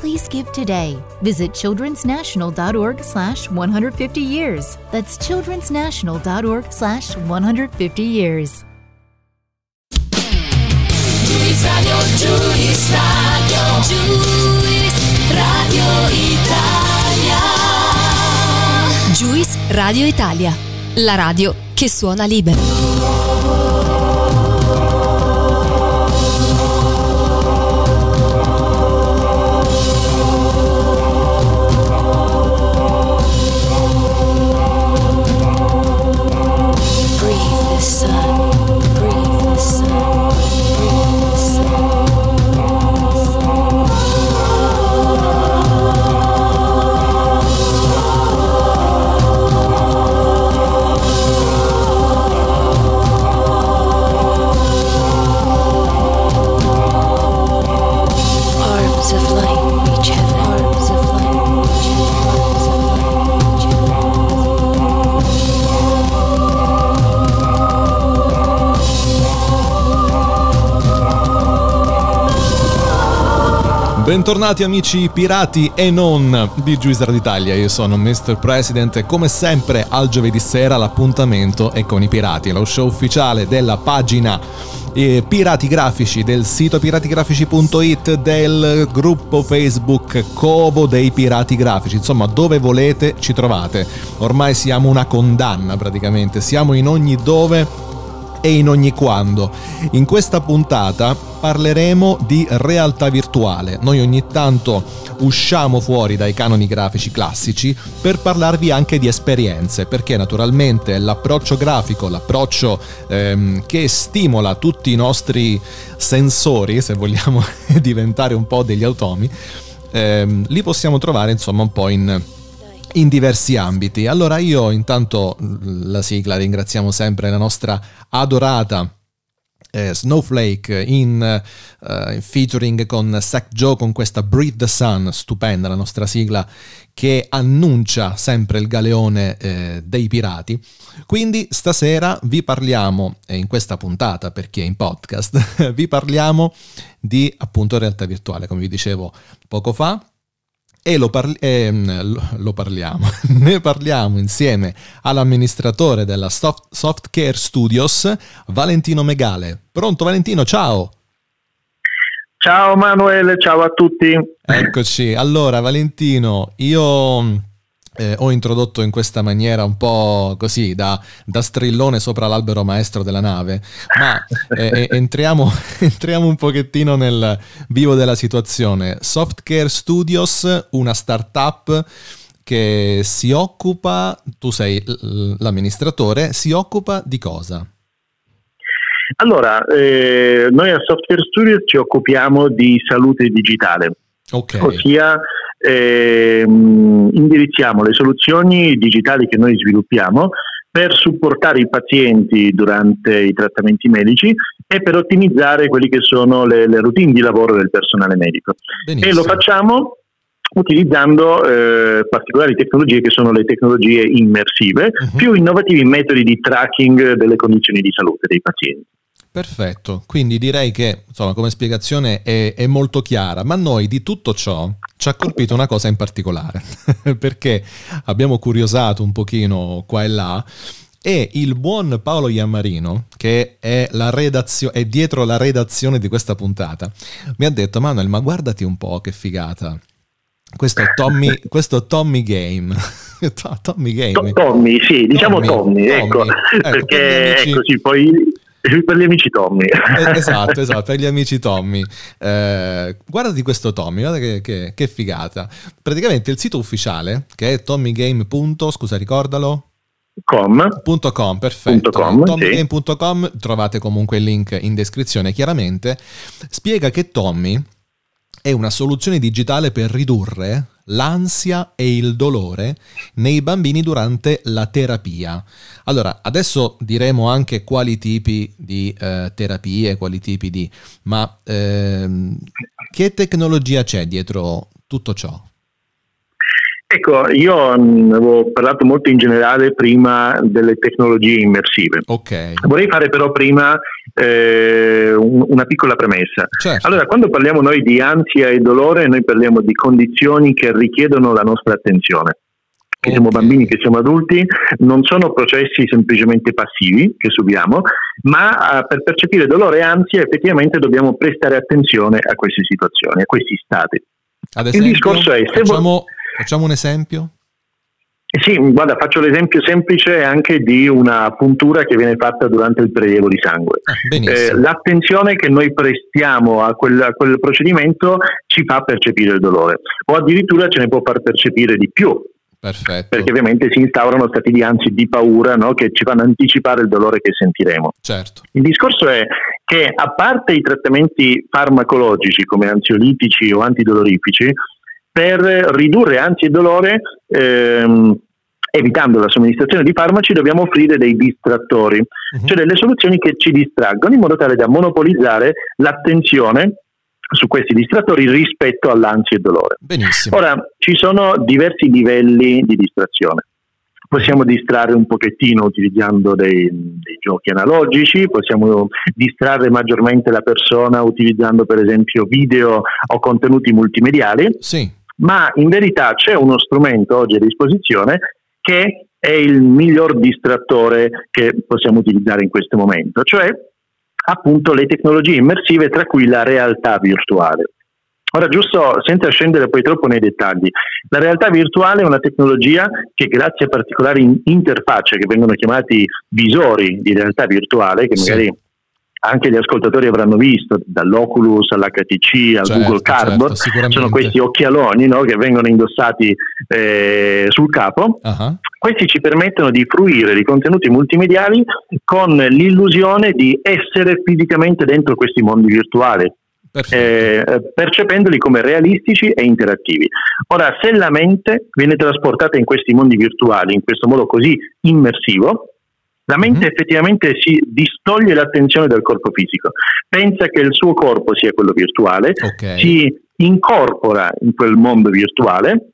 Please give today. Visit childrensnational.org slash 150 years. That's childrensnational.org slash 150 years. Juice Radio, Juice Radio, Juice Radio Italia. Juice Radio Italia, la radio che suona libero. Bentornati amici pirati e non di Juice d'Italia, io sono Mr. President e come sempre al giovedì sera l'appuntamento è con i pirati, lo show ufficiale della pagina eh, Pirati Grafici del sito piratigrafici.it del gruppo Facebook Covo dei Pirati Grafici, insomma dove volete ci trovate, ormai siamo una condanna praticamente, siamo in ogni dove e in ogni quando. In questa puntata parleremo di realtà virtuale. Noi ogni tanto usciamo fuori dai canoni grafici classici per parlarvi anche di esperienze, perché naturalmente l'approccio grafico, l'approccio ehm, che stimola tutti i nostri sensori, se vogliamo diventare un po' degli automi, ehm, li possiamo trovare insomma un po' in in diversi ambiti. Allora io intanto la sigla ringraziamo sempre la nostra adorata eh, Snowflake in eh, featuring con Sack Joe con questa Breathe the Sun, stupenda la nostra sigla che annuncia sempre il galeone eh, dei pirati. Quindi stasera vi parliamo, e in questa puntata per chi è in podcast, vi parliamo di appunto realtà virtuale, come vi dicevo poco fa, e lo, parli- ehm, lo- parliamo, ne parliamo insieme all'amministratore della Soft, Soft Care Studios, Valentino Megale. Pronto Valentino, ciao! Ciao Manuele, ciao a tutti. Eccoci, allora Valentino, io eh, ho introdotto in questa maniera un po' così da, da strillone sopra l'albero maestro della nave, ma eh, entriamo, entriamo un pochettino nel vivo della situazione. Softcare Studios, una startup che si occupa, tu sei l'amministratore, si occupa di cosa? Allora, eh, noi a Software Studios ci occupiamo di salute digitale, Ok, ossia ehm, indirizziamo le soluzioni digitali che noi sviluppiamo per supportare i pazienti durante i trattamenti medici e per ottimizzare quelle che sono le, le routine di lavoro del personale medico. E benissimo. lo facciamo utilizzando eh, particolari tecnologie che sono le tecnologie immersive, Mhm. più innovativi metodi di tracking delle condizioni di salute dei pazienti. Perfetto, quindi direi che insomma come spiegazione è, è molto chiara, ma noi di tutto ciò ci ha colpito una cosa in particolare, perché abbiamo curiosato un pochino qua e là e il buon Paolo Iammarino, che è, la redazio- è dietro la redazione di questa puntata, mi ha detto Manuel ma guardati un po' che figata. Questo Tommy, questo Tommy Game. To- Tommy Game. To- Tommy, sì, diciamo Tommy, ecco, Tommy. Ecco, gli perché amici- è così, poi per gli amici Tommy. Eh, esatto, esatto, per gli amici Tommy. Eh, guardati questo Tommy, guarda che, che- che figata. Praticamente il sito ufficiale, che è tommygame. Scusa, ricordalo. Com. .com, perfetto. Tommygame.com, trovate comunque il link in descrizione chiaramente. Spiega che Tommy è una soluzione digitale per ridurre l'ansia e il dolore nei bambini durante la terapia. Allora, adesso diremo anche quali tipi di eh, terapie, quali tipi di... ma ehm, che tecnologia c'è dietro tutto ciò? Ecco, io mh, avevo parlato molto in generale prima delle tecnologie immersive. Ok. Vorrei fare però prima eh, un- una piccola premessa. Certo. Allora, quando parliamo noi di ansia e dolore, noi parliamo di condizioni che richiedono la nostra attenzione. Che siamo Ok. bambini, che siamo adulti, non sono processi semplicemente passivi che subiamo, ma eh, per percepire dolore e ansia effettivamente dobbiamo prestare attenzione a queste situazioni, a questi stati. Ad Il esempio, discorso è, se vo- facciamo, un esempio? Eh Sì, guarda, faccio l'esempio semplice anche di una puntura che viene fatta durante il prelievo di sangue. Ah, Eh, l'attenzione che noi prestiamo a quel, a quel procedimento ci fa percepire il dolore o addirittura ce ne può far percepire di più Perfetto. perché ovviamente si instaurano stati di ansia e di paura no, che ci fanno anticipare il dolore che sentiremo. Certo. Il discorso è che a parte i trattamenti farmacologici come ansiolitici o antidolorifici, per ridurre ansia e dolore, ehm, evitando la somministrazione di farmaci, dobbiamo offrire dei distrattori, Mhm. cioè delle soluzioni che ci distraggono in modo tale da monopolizzare l'attenzione su questi distrattori rispetto all'ansia e dolore. Benissimo. Ora, ci sono diversi livelli di distrazione. Possiamo distrarre un pochettino utilizzando dei, dei giochi analogici, possiamo distrarre maggiormente la persona utilizzando per esempio video o contenuti multimediali, Sì. Ma in verità c'è uno strumento oggi a disposizione che è il miglior distrattore che possiamo utilizzare in questo momento, cioè appunto le tecnologie immersive tra cui la realtà virtuale. Ora, giusto senza scendere poi troppo nei dettagli, la realtà virtuale è una tecnologia che grazie a particolari in- interfacce che vengono chiamati visori di realtà virtuale, che Sì. Anche gli ascoltatori avranno visto, dall'Oculus all'HTC al Certo, Google Cardboard, certo, sono questi occhialoni no, che vengono indossati eh, sul capo. Ah, Questi ci permettono di fruire di contenuti multimediali con l'illusione di essere fisicamente dentro questi mondi virtuali, eh, percependoli come realistici e interattivi. Ora, se la mente viene trasportata in questi mondi virtuali in questo modo così immersivo, la mente Mhm. effettivamente si distoglie l'attenzione dal corpo fisico, pensa che il suo corpo sia quello virtuale, ok. si incorpora in quel mondo virtuale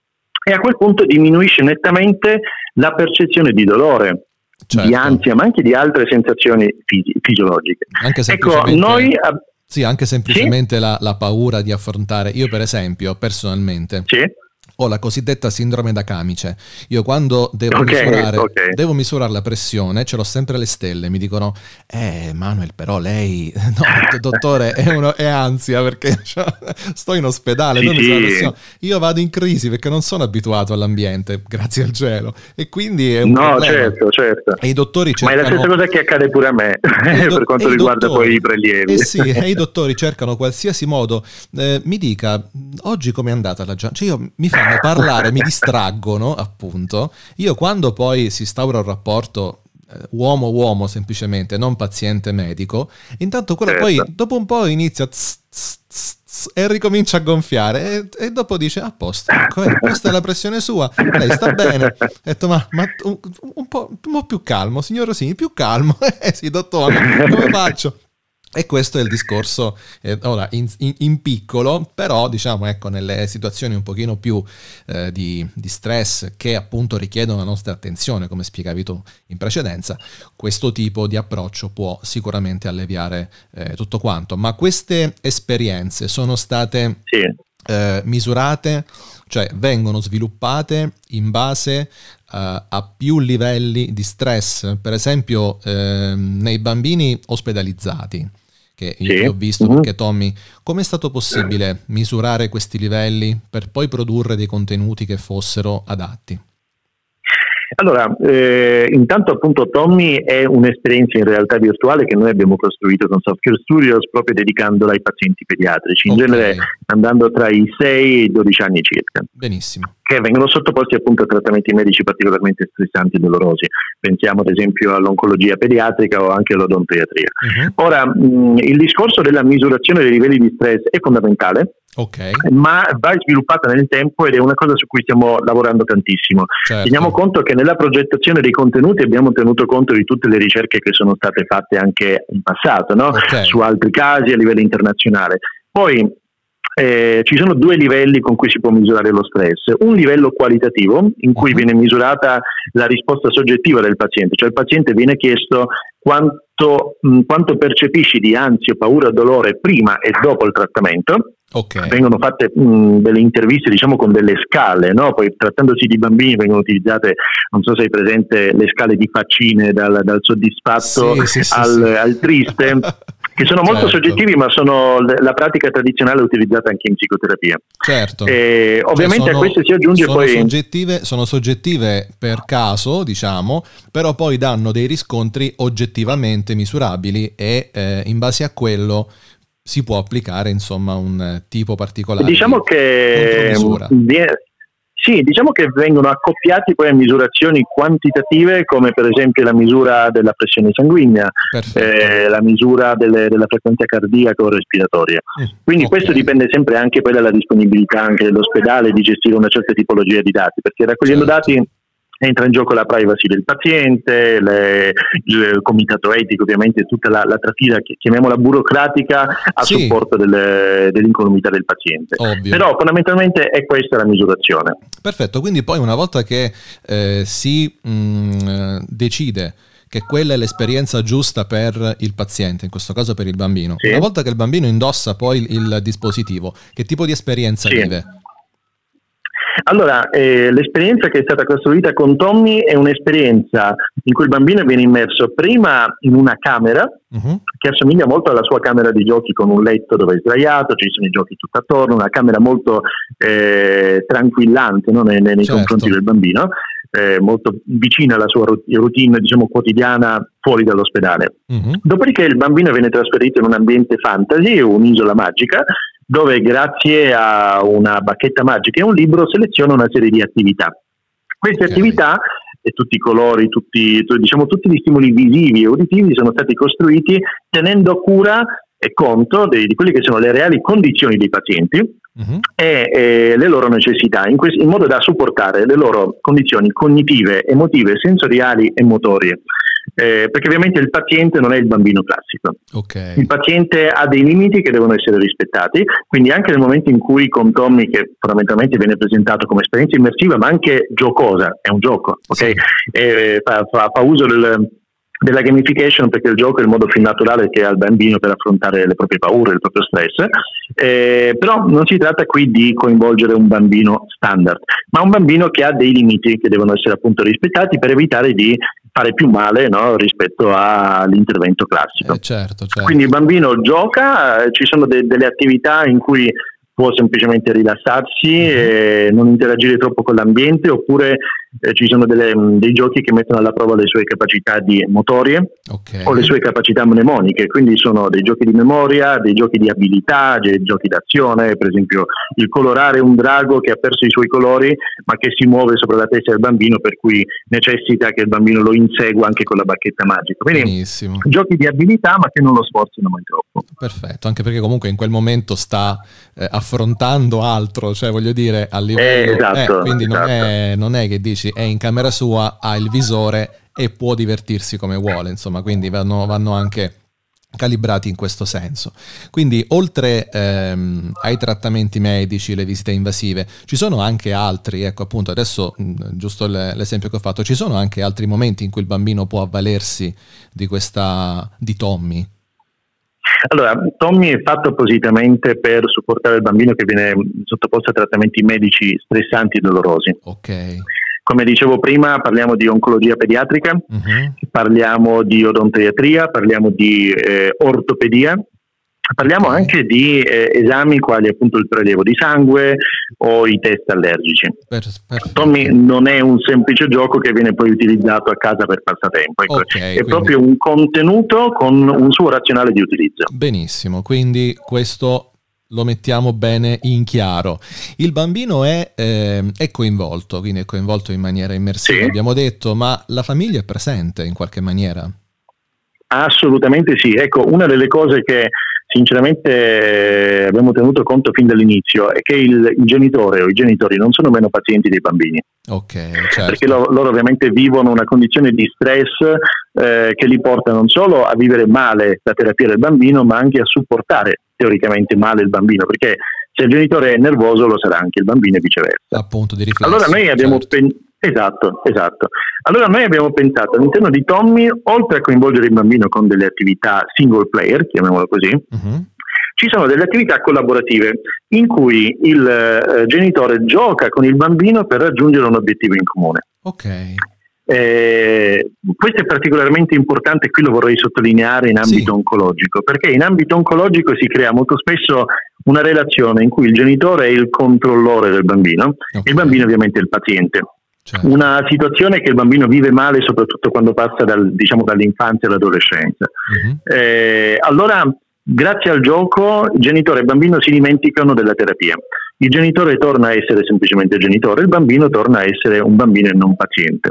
e a quel punto diminuisce nettamente la percezione di dolore, Certo. di ansia, ma anche di altre sensazioni fisi- fisiologiche. Anche Ecco, noi ab- sì, anche semplicemente la, la paura di affrontare. Io, per esempio, personalmente, sì, ho la cosiddetta sindrome da camice. Io quando devo, Ok, misurare, ok. devo misurare la pressione, ce l'ho sempre alle stelle. Mi dicono, eh, Manuel, però lei, no, do- dottore, è, uno- è ansia perché cioè, sto in ospedale. Sì, sì. Io vado in crisi perché non sono abituato all'ambiente, grazie al cielo. E quindi è un no, problema. certo, certo. E i dottori Ma è la cercano... stessa cosa che accade pure a me do- per quanto riguarda dottori- poi i prelievi. Eh sì, e i dottori cercano qualsiasi modo. Eh, mi dica, oggi com'è andata la giornata? Cioè io, mi fanno parlare, mi distraggono, appunto. Io quando poi si instaura un rapporto eh, uomo-uomo semplicemente, non paziente-medico, intanto quello Certo. poi dopo un po' inizia tss, tss, tss, e ricomincia a gonfiare e, e dopo dice a posto, ecco, eh, questa è la pressione sua, lei sta bene. Ho detto ma, ma un, un po', un po' più calmo, signor Rosini, più calmo. Eh sì, dottore, come faccio? E questo è il discorso, eh, ora in, in- in piccolo, però diciamo ecco nelle situazioni un pochino più eh, di, di stress che appunto richiedono la nostra attenzione, come spiegavi tu in precedenza, questo tipo di approccio può sicuramente alleviare eh, tutto quanto. Ma queste esperienze sono state Sì. eh, misurate, cioè vengono sviluppate in base eh, a più livelli di stress, per esempio ehm, nei bambini ospedalizzati, che io Sì. ho visto Mhm. perché Tommy, come è stato possibile misurare questi livelli per poi produrre dei contenuti che fossero adatti? Allora, eh, intanto appunto Tommy è un'esperienza in realtà virtuale che noi abbiamo costruito con Software Studios proprio dedicandola ai pazienti pediatrici, in Ok. genere andando tra i 6 e i 12 anni circa, Benissimo. che vengono sottoposti appunto a trattamenti medici particolarmente stressanti e dolorosi. Pensiamo ad esempio all'oncologia pediatrica o anche all'odontoiatria. Mhm. Ora, mh, il discorso della misurazione dei livelli di stress è fondamentale Ok. ma va sviluppata nel tempo ed è una cosa su cui stiamo lavorando tantissimo. Certo. Teniamo conto che nella progettazione dei contenuti abbiamo tenuto conto di tutte le ricerche che sono state fatte anche in passato, no? Ok. su altri casi a livello internazionale. Poi eh, ci sono due livelli con cui si può misurare lo stress. Un livello qualitativo, in cui Mhm. viene misurata la risposta soggettiva del paziente, cioè il paziente viene chiesto quanto, mh, quanto percepisci di ansia, paura, dolore prima e dopo il trattamento Ok. vengono fatte mh, delle interviste diciamo con delle scale, no? poi trattandosi di bambini vengono utilizzate, non so se hai presente, le scale di faccine dal, dal soddisfatto Sì, sì, al, sì. al triste, che sono molto Certo. soggettivi ma sono la pratica tradizionale utilizzata anche in psicoterapia. Certo. E ovviamente Cioè, a questo si aggiunge sono poi... Soggettive, sono soggettive per caso, diciamo, però poi danno dei riscontri oggettivamente misurabili e eh, in base a quello si può applicare insomma un eh, tipo particolare. Diciamo di che, contromisura. vie- sì, diciamo che vengono accoppiati poi a misurazioni quantitative come per esempio la misura della pressione sanguigna, eh, la misura delle- della frequenza cardiaca o respiratoria. Mm, Quindi ok. questo dipende sempre anche poi dalla disponibilità anche dell'ospedale di gestire una certa tipologia di dati, perché raccogliendo Certo. dati entra in gioco la privacy del paziente, le- il comitato etico, ovviamente tutta la, la trafila, chi- chiamiamola burocratica, a Sì. supporto delle- dell'incolumità del paziente. Ovvio. Però fondamentalmente è questa la misurazione. Perfetto, quindi poi una volta che eh, si mh, eh, decide che quella è l'esperienza giusta per il paziente, in questo caso per il bambino, Sì. una volta che il bambino indossa poi il, il dispositivo, che tipo di esperienza Sì. vive? Allora, eh, l'esperienza che è stata costruita con Tommy è un'esperienza in cui il bambino viene immerso prima in una camera Mhm. che assomiglia molto alla sua camera di giochi con un letto dove è sdraiato, ci sono i giochi tutto attorno, una camera molto eh, tranquillante no, nei, nei Certo. confronti del bambino, eh, molto vicina alla sua routine diciamo, quotidiana fuori dall'ospedale. Mhm. Dopodiché il bambino viene trasferito in un ambiente fantasy, un'isola magica, dove grazie a una bacchetta magica e un libro seleziona una serie di attività. Queste Ok. attività e tutti i colori, tutti, tu- diciamo, tutti gli stimoli visivi e uditivi sono stati costruiti tenendo cura e conto dei- di quelle che sono le reali condizioni dei pazienti Mhm. e eh, le loro necessità, in, quest- in modo da supportare le loro condizioni cognitive, emotive, sensoriali e motorie. Eh, perché ovviamente il paziente non è il bambino classico. Ok. Il paziente ha dei limiti che devono essere rispettati, quindi anche nel momento in cui con Tommy, che fondamentalmente viene presentato come esperienza immersiva, ma anche giocosa, è un gioco, ok? Sì. E fa, fa- fa uso del- della gamification perché il gioco è il modo più naturale che ha il bambino per affrontare le proprie paure, il proprio stress, Eh, però non si tratta qui di coinvolgere un bambino standard, ma un bambino che ha dei limiti che devono essere appunto rispettati per evitare di fare più male no, rispetto all'intervento classico. Eh, certo, certo. Quindi il bambino gioca, eh, ci sono de- delle attività in cui può semplicemente rilassarsi e non interagire troppo con l'ambiente oppure eh, ci sono delle- mh, dei giochi che mettono alla prova le sue capacità di motorie Ok. o le sue capacità mnemoniche, quindi sono dei giochi di memoria, dei giochi di abilità, dei giochi d'azione, per esempio il colorare un drago che ha perso i suoi colori ma che si muove sopra la testa del bambino per cui necessita che il bambino lo insegua anche con la bacchetta magica. Quindi Benissimo. giochi di abilità ma che non lo sforzino mai troppo. Perfetto, anche perché comunque in quel momento sta eh, affrontando altro, cioè voglio dire a livello... Eh, esatto, quindi non, esatto. è, non è che dici è in camera sua, ha il visore e può divertirsi come vuole, insomma, quindi vanno, vanno anche calibrati in questo senso. Quindi oltre ehm, ai trattamenti medici, le visite invasive, ci sono anche altri, ecco appunto adesso mh, giusto l'esempio che ho fatto, ci sono anche altri momenti in cui il bambino può avvalersi di questa di Tommy. Allora, Tommy è fatto appositamente per supportare il bambino che viene sottoposto a trattamenti medici stressanti e dolorosi. Ok. Come dicevo prima, parliamo di oncologia pediatrica, Mhm. parliamo di odontoiatria, parliamo di eh, ortopedia, parliamo anche di eh, esami quali appunto il prelievo di sangue o i test allergici. Per- perfetto. Tommy non è un semplice gioco che viene poi utilizzato a casa per passatempo, ecco, Ok, è quindi- proprio un contenuto con un suo razionale di utilizzo. Benissimo, quindi questo lo mettiamo bene in chiaro. Il bambino è, ehm, è coinvolto, quindi è coinvolto in maniera immersiva, Sì. abbiamo detto, ma la famiglia è presente in qualche maniera? Assolutamente sì. Ecco, una delle cose che sinceramente eh, abbiamo tenuto conto fin dall'inizio è che il, il, genitore o i genitori non sono meno pazienti dei bambini. Ok, certo. Perché lo, loro ovviamente vivono una condizione di stress eh, che li porta non solo a vivere male la terapia del bambino, ma anche a supportare teoricamente male il bambino, perché se il genitore è nervoso lo sarà anche il bambino e viceversa. Appunto, di riflesso. Allora noi abbiamo certo. pen- Esatto, esatto. Allora noi abbiamo pensato all'interno di Tommy, oltre a coinvolgere il bambino con delle attività single player, chiamiamolo così, Mhm. ci sono delle attività collaborative in cui il eh, genitore gioca con il bambino per raggiungere un obiettivo in comune. Ok, Eh, questo è particolarmente importante, qui lo vorrei sottolineare in ambito Sì. oncologico, perché in ambito oncologico si crea molto spesso una relazione in cui il genitore è il controllore del bambino ok, e il bambino ovviamente è il paziente. Certo. Una situazione che il bambino vive male soprattutto quando passa dal- diciamo, dall'infanzia all'adolescenza. Mhm. Eh, allora, grazie al gioco, il genitore e il bambino si dimenticano della terapia. Il genitore torna a essere semplicemente genitore, il bambino torna a essere un bambino e non paziente.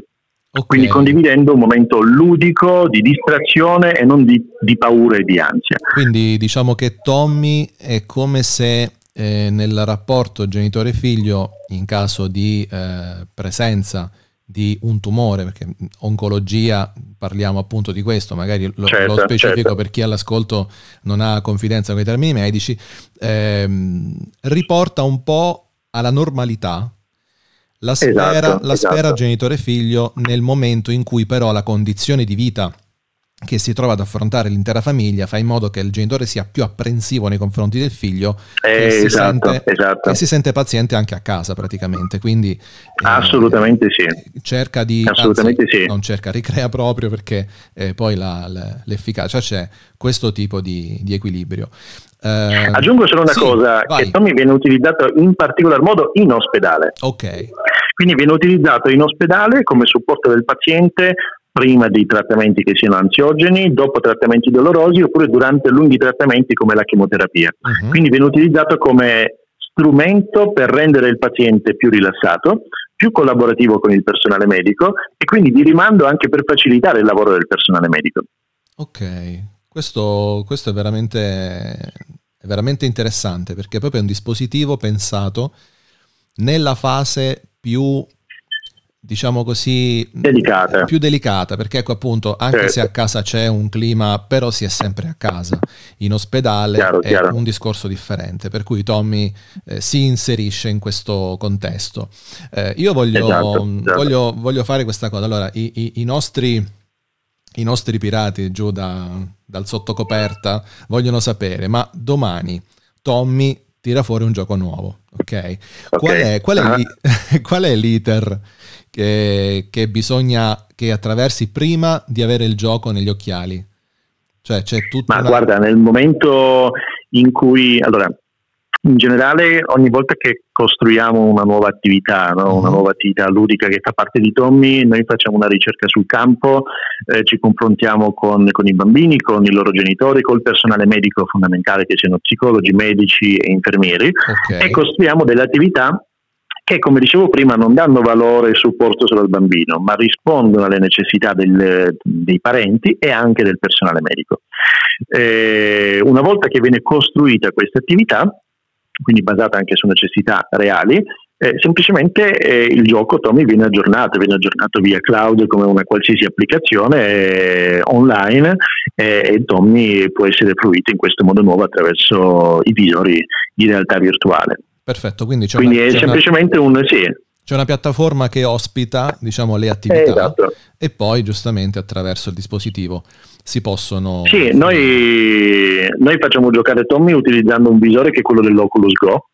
Ok. Quindi condividendo un momento ludico, di distrazione e non di, di paura e di ansia. Quindi diciamo che Tommy è come se eh, nel rapporto genitore-figlio, in caso di eh, presenza di un tumore, perché oncologia parliamo appunto di questo, magari lo, Certo, lo specifico certo. per chi all'ascolto non ha confidenza con i termini medici, ehm, riporta un po' alla normalità la sfera, Esatto, la sfera esatto. genitore-figlio nel momento in cui però la condizione di vita che si trova ad affrontare l'intera famiglia fa in modo che il genitore sia più apprensivo nei confronti del figlio Eh, e, si esatto, sente, esatto. e si sente paziente anche a casa praticamente quindi eh, Assolutamente sì. cerca di Assolutamente anzi, sì. non cerca ricrea proprio perché eh, poi la- la- l'efficacia c'è questo tipo di, di equilibrio Eh, Aggiungo solo una sì, cosa, vai. che Tommy viene utilizzato in particolar modo in ospedale. ok Quindi viene utilizzato in ospedale come supporto del paziente prima di trattamenti che siano ansiogeni, dopo trattamenti dolorosi oppure durante lunghi trattamenti come la chemioterapia. Mhm. Quindi viene utilizzato come strumento per rendere il paziente più rilassato, più collaborativo con il personale medico e quindi di rimando anche per facilitare il lavoro del personale medico. Ok, questo, questo è, veramente, è veramente interessante perché proprio è un dispositivo pensato nella fase più, diciamo così, Delicata. più delicata, perché ecco appunto, anche Certo. se a casa c'è un clima, però si è sempre a casa. In ospedale Chiaro, è chiaro. un discorso differente, per cui Tommy eh, si inserisce in questo contesto. Eh, io voglio, Esatto, esatto. voglio, voglio fare questa cosa. Allora, i, i- i nostri i nostri pirati giù da- dal sottocoperta vogliono sapere, ma domani Tommy tira fuori un gioco nuovo, ok? Ok. Qual, è, qual, è Ah. l'i- qual è l'iter che, che bisogna che attraversi prima di avere il gioco negli occhiali? Cioè c'è tutta Ma una... guarda, nel momento in cui, allora, in generale ogni volta che costruiamo una nuova attività, no? una Mhm. nuova attività ludica che fa parte di Tommy, noi facciamo una ricerca sul campo, eh, ci confrontiamo con, con i bambini, con i loro genitori, col personale medico fondamentale che siano psicologi, medici e infermieri Ok. e costruiamo delle attività che, come dicevo prima, non danno valore e supporto solo al bambino, ma rispondono alle necessità del- dei parenti e anche del personale medico. Eh, una volta che viene costruita questa attività, quindi basata anche su necessità reali, eh, semplicemente eh, il gioco Tommy viene aggiornato, viene aggiornato via cloud come una qualsiasi applicazione eh, online eh, e Tommy può essere fruito in questo modo nuovo attraverso i visori di realtà virtuale. Perfetto, quindi c'è, Quindi una, è c'è una- semplicemente un sì. c'è una piattaforma che ospita diciamo, le attività esatto. e poi giustamente attraverso il dispositivo si possono... Sì, noi, noi facciamo giocare Tommy utilizzando un visore che è quello dell'Oculus Go,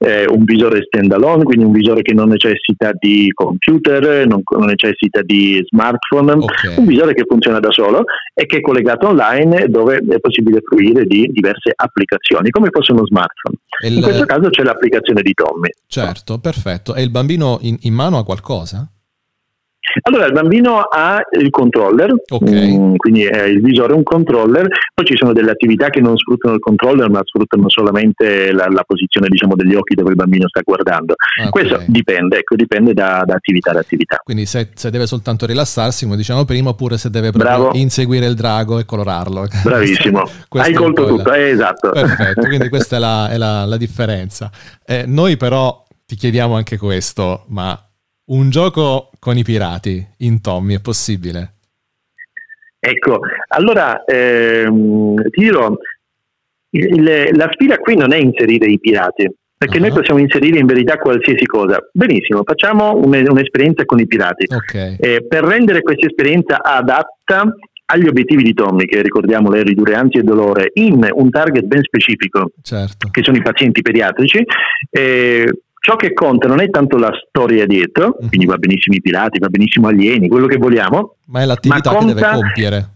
eh, un visore standalone, quindi un visore che non necessita di computer, non, non necessita di smartphone, Ok. un visore che funziona da solo e che è collegato online dove è possibile fruire di diverse applicazioni, come fosse uno smartphone. Il- In questo caso c'è l'applicazione di Tommy. Certo, perfetto. E il bambino in, in mano ha qualcosa? Allora, il bambino ha il controller, Ok. mm, quindi è il visore è un controller, poi ci sono delle attività che non sfruttano il controller, ma sfruttano solamente la, la posizione diciamo, degli occhi dove il bambino sta guardando. Ok. Questo dipende, ecco, dipende da, da attività ad attività. Quindi se, se deve soltanto rilassarsi, come dicevamo prima, oppure se deve inseguire il drago e colorarlo. Bravissimo, hai colto tutto, eh, esatto. Perfetto, quindi questa è la, è la- la differenza. Eh, noi però ti chiediamo anche questo, ma un gioco con i pirati in Tommy è possibile? Ecco, allora ehm, ti dirò, il- la sfida qui non è inserire i pirati, perché Ah. noi possiamo inserire in verità qualsiasi cosa. Benissimo, facciamo un- un'esperienza con i pirati. Ok, Eh, per rendere questa esperienza adatta agli obiettivi di Tommy, che ricordiamolo è ridurre ansia e dolore, in un target ben specifico, certo. che sono i pazienti pediatrici, eh, ciò che conta non è tanto la storia dietro, Mhm. quindi va benissimo i pirati, va benissimo alieni, quello che vogliamo, Ma è l'attività Ma che deve conta- compiere.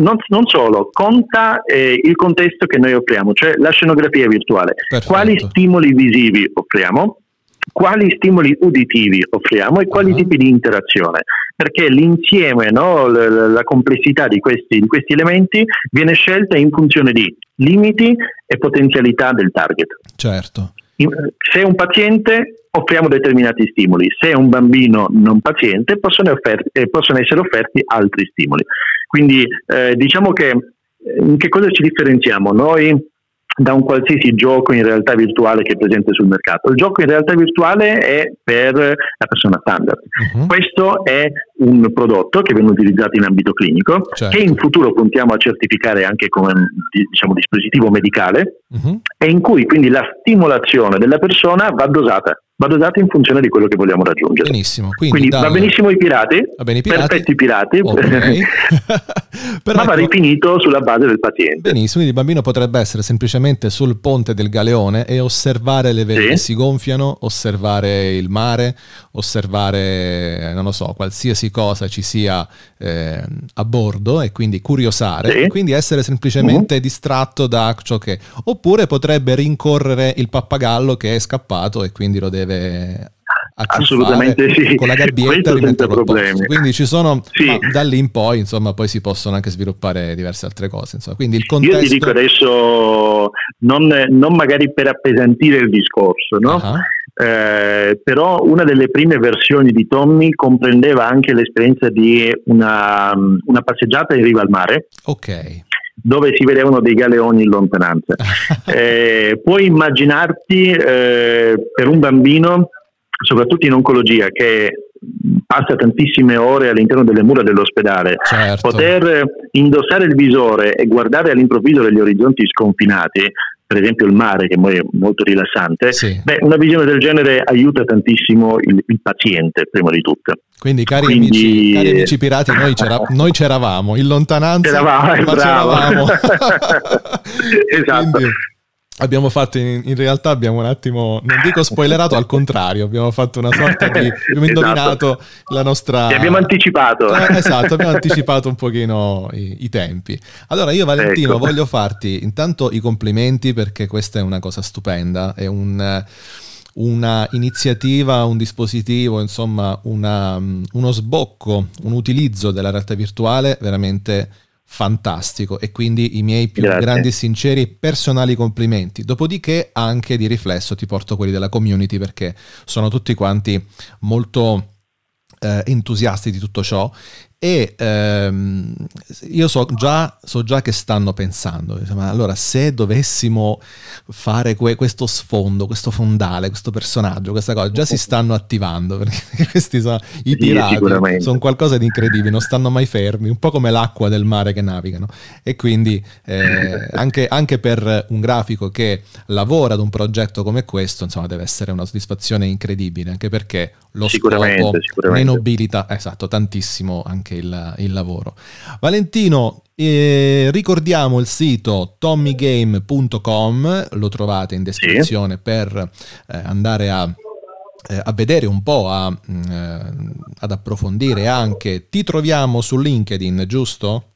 non, non solo, conta eh, il contesto che noi offriamo, cioè la scenografia virtuale. Perfetto. Quali stimoli visivi offriamo? Quali stimoli uditivi offriamo e quali Ah. tipi di interazione? Perché l'insieme, no, l- l- la complessità di questi, di questi elementi viene scelta in funzione di limiti e potenzialità del target. Certo. Se è un paziente offriamo determinati stimoli, se è un bambino non paziente possono, offer- eh, possono essere offerti altri stimoli. Quindi eh, diciamo che eh, in che cosa ci differenziamo noi da un qualsiasi gioco in realtà virtuale che è presente sul mercato? Il gioco in realtà virtuale è per la persona standard. Mhm. Questo è un prodotto che viene utilizzato in ambito clinico, Certo. che in futuro puntiamo a certificare anche come diciamo, dispositivo medicale Mhm. e in cui quindi la stimolazione della persona va dosata, va dosata in funzione di quello che vogliamo raggiungere. Benissimo. Quindi, Quindi va dal- benissimo i pirati, Va bene i pirati. perfetti pirati, Ok. Però ma va ecco- rifinito sulla base del paziente. Benissimo, quindi il bambino potrebbe essere semplicemente sul ponte del galeone e osservare le vele Sì. che si gonfiano, osservare il mare, osservare, non lo so, qualsiasi cosa ci sia eh, a bordo e quindi curiosare, Sì. e quindi essere semplicemente distratto da ciò che... Oppure potrebbe rincorrere il pappagallo che è scappato e quindi lo deve... acciuffare Assolutamente sì. con la gabbietta senza problemi. quindi ci sono Sì. ma da lì in poi insomma poi si possono anche sviluppare diverse altre cose insomma. quindi il Io contesto ti dico adesso, non, non magari per appesantire il discorso, no? Ah, Eh, però una delle prime versioni di Tommy comprendeva anche l'esperienza di una, una passeggiata in riva al mare ok dove si vedevano dei galeoni in lontananza. Eh, puoi immaginarti eh, per un bambino, soprattutto in oncologia, che passa tantissime ore all'interno delle mura dell'ospedale, certo poter indossare il visore e guardare all'improvviso degli orizzonti sconfinati, per esempio il mare che è molto rilassante, Sì. beh, una visione del genere aiuta tantissimo il, il paziente prima di tutto. quindi cari, Quindi- amici, cari amici pirati noi, c'era- noi c'eravamo in lontananza C'eravamo, ma bravo. c'eravamo Esatto. Quindi abbiamo fatto in, in realtà abbiamo un attimo non dico spoilerato al contrario abbiamo fatto una sorta di abbiamo Esatto. indovinato la nostra Ti abbiamo anticipato. Eh, esatto, abbiamo anticipato un pochino i, i tempi. Allora io Valentino Ecco. voglio farti intanto i complimenti perché questa è una cosa stupenda, è un, una iniziativa, un dispositivo, insomma una, uno sbocco, un utilizzo della realtà virtuale veramente fantastico e quindi i miei più Grazie. grandi, sinceri e personali complimenti. Dopodiché anche di riflesso ti porto quelli della community perché sono tutti quanti molto eh, entusiasti di tutto ciò e ehm, io so già, so già che stanno pensando, insomma, allora se dovessimo fare que- questo sfondo, questo fondale, questo personaggio, questa cosa, già si stanno attivando perché questi sono i pirati, sono qualcosa di incredibile, non stanno mai fermi, un po' come l'acqua del mare che navigano. E quindi eh, anche, anche per un grafico che lavora ad un progetto come questo, insomma, deve essere una soddisfazione incredibile, anche perché lo Sicuramente, scopo sicuramente. ne nobilita esatto, tantissimo anche il, il lavoro. Valentino, eh, ricordiamo il sito tommygame.com, lo trovate in descrizione per eh, andare a, eh, a vedere un po', a, mm, eh, ad approfondire anche. Ti troviamo su LinkedIn, giusto?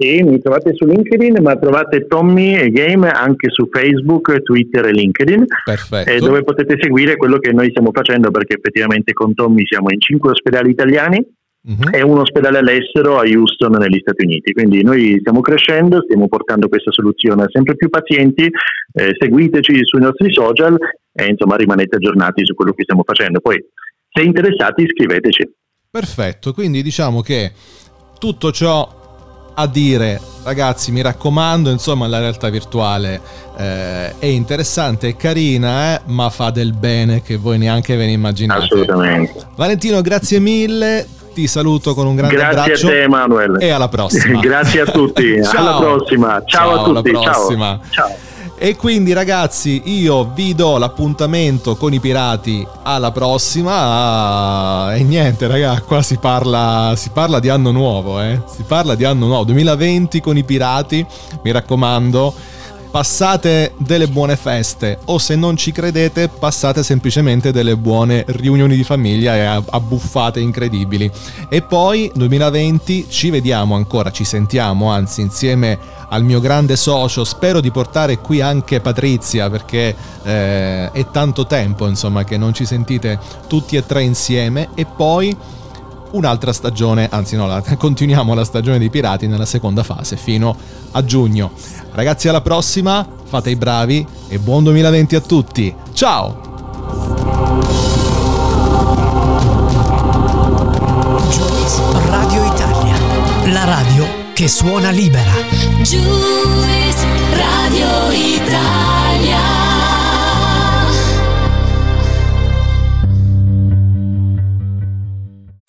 Sì, mi trovate su LinkedIn, ma trovate Tommy e Game anche su Facebook, Twitter e LinkedIn, eh, dove potete seguire quello che noi stiamo facendo, perché effettivamente con Tommy siamo in cinque ospedali italiani Mhm. e un ospedale all'estero a Houston negli Stati Uniti. Quindi noi stiamo crescendo, stiamo portando questa soluzione a sempre più pazienti, eh, seguiteci sui nostri social e insomma rimanete aggiornati su quello che stiamo facendo. Poi se interessati iscriveteci. Perfetto, quindi diciamo che tutto ciò a dire, ragazzi, mi raccomando, insomma, la realtà virtuale eh, è interessante, è carina, eh, ma fa del bene che voi neanche ve ne immaginate. Assolutamente. Valentino, grazie mille, ti saluto con un grande Grazie abbraccio a te Emanuele. e alla prossima. Grazie a tutti, Ciao. alla prossima. Ciao, Ciao, a tutti, alla prossima. ciao. ciao. E quindi ragazzi io vi do l'appuntamento con i pirati alla prossima e niente raga qua si parla, si parla di anno nuovo eh? si parla di anno nuovo 2020 con i pirati mi raccomando passate delle buone feste o se non ci credete passate semplicemente delle buone riunioni di famiglia e abbuffate incredibili. E poi 2020 ci vediamo ancora ci sentiamo anzi insieme al mio grande socio. Spero di portare qui anche Patrizia perché eh, è tanto tempo insomma che non ci sentite tutti e tre insieme. E poi un'altra stagione, anzi no, la- continuiamo la stagione dei pirati nella seconda fase fino a giugno. Ragazzi, alla prossima, fate i bravi e buon 2020 a tutti. Ciao! Radio Italia, la radio che suona libera. Juice Radio Italia.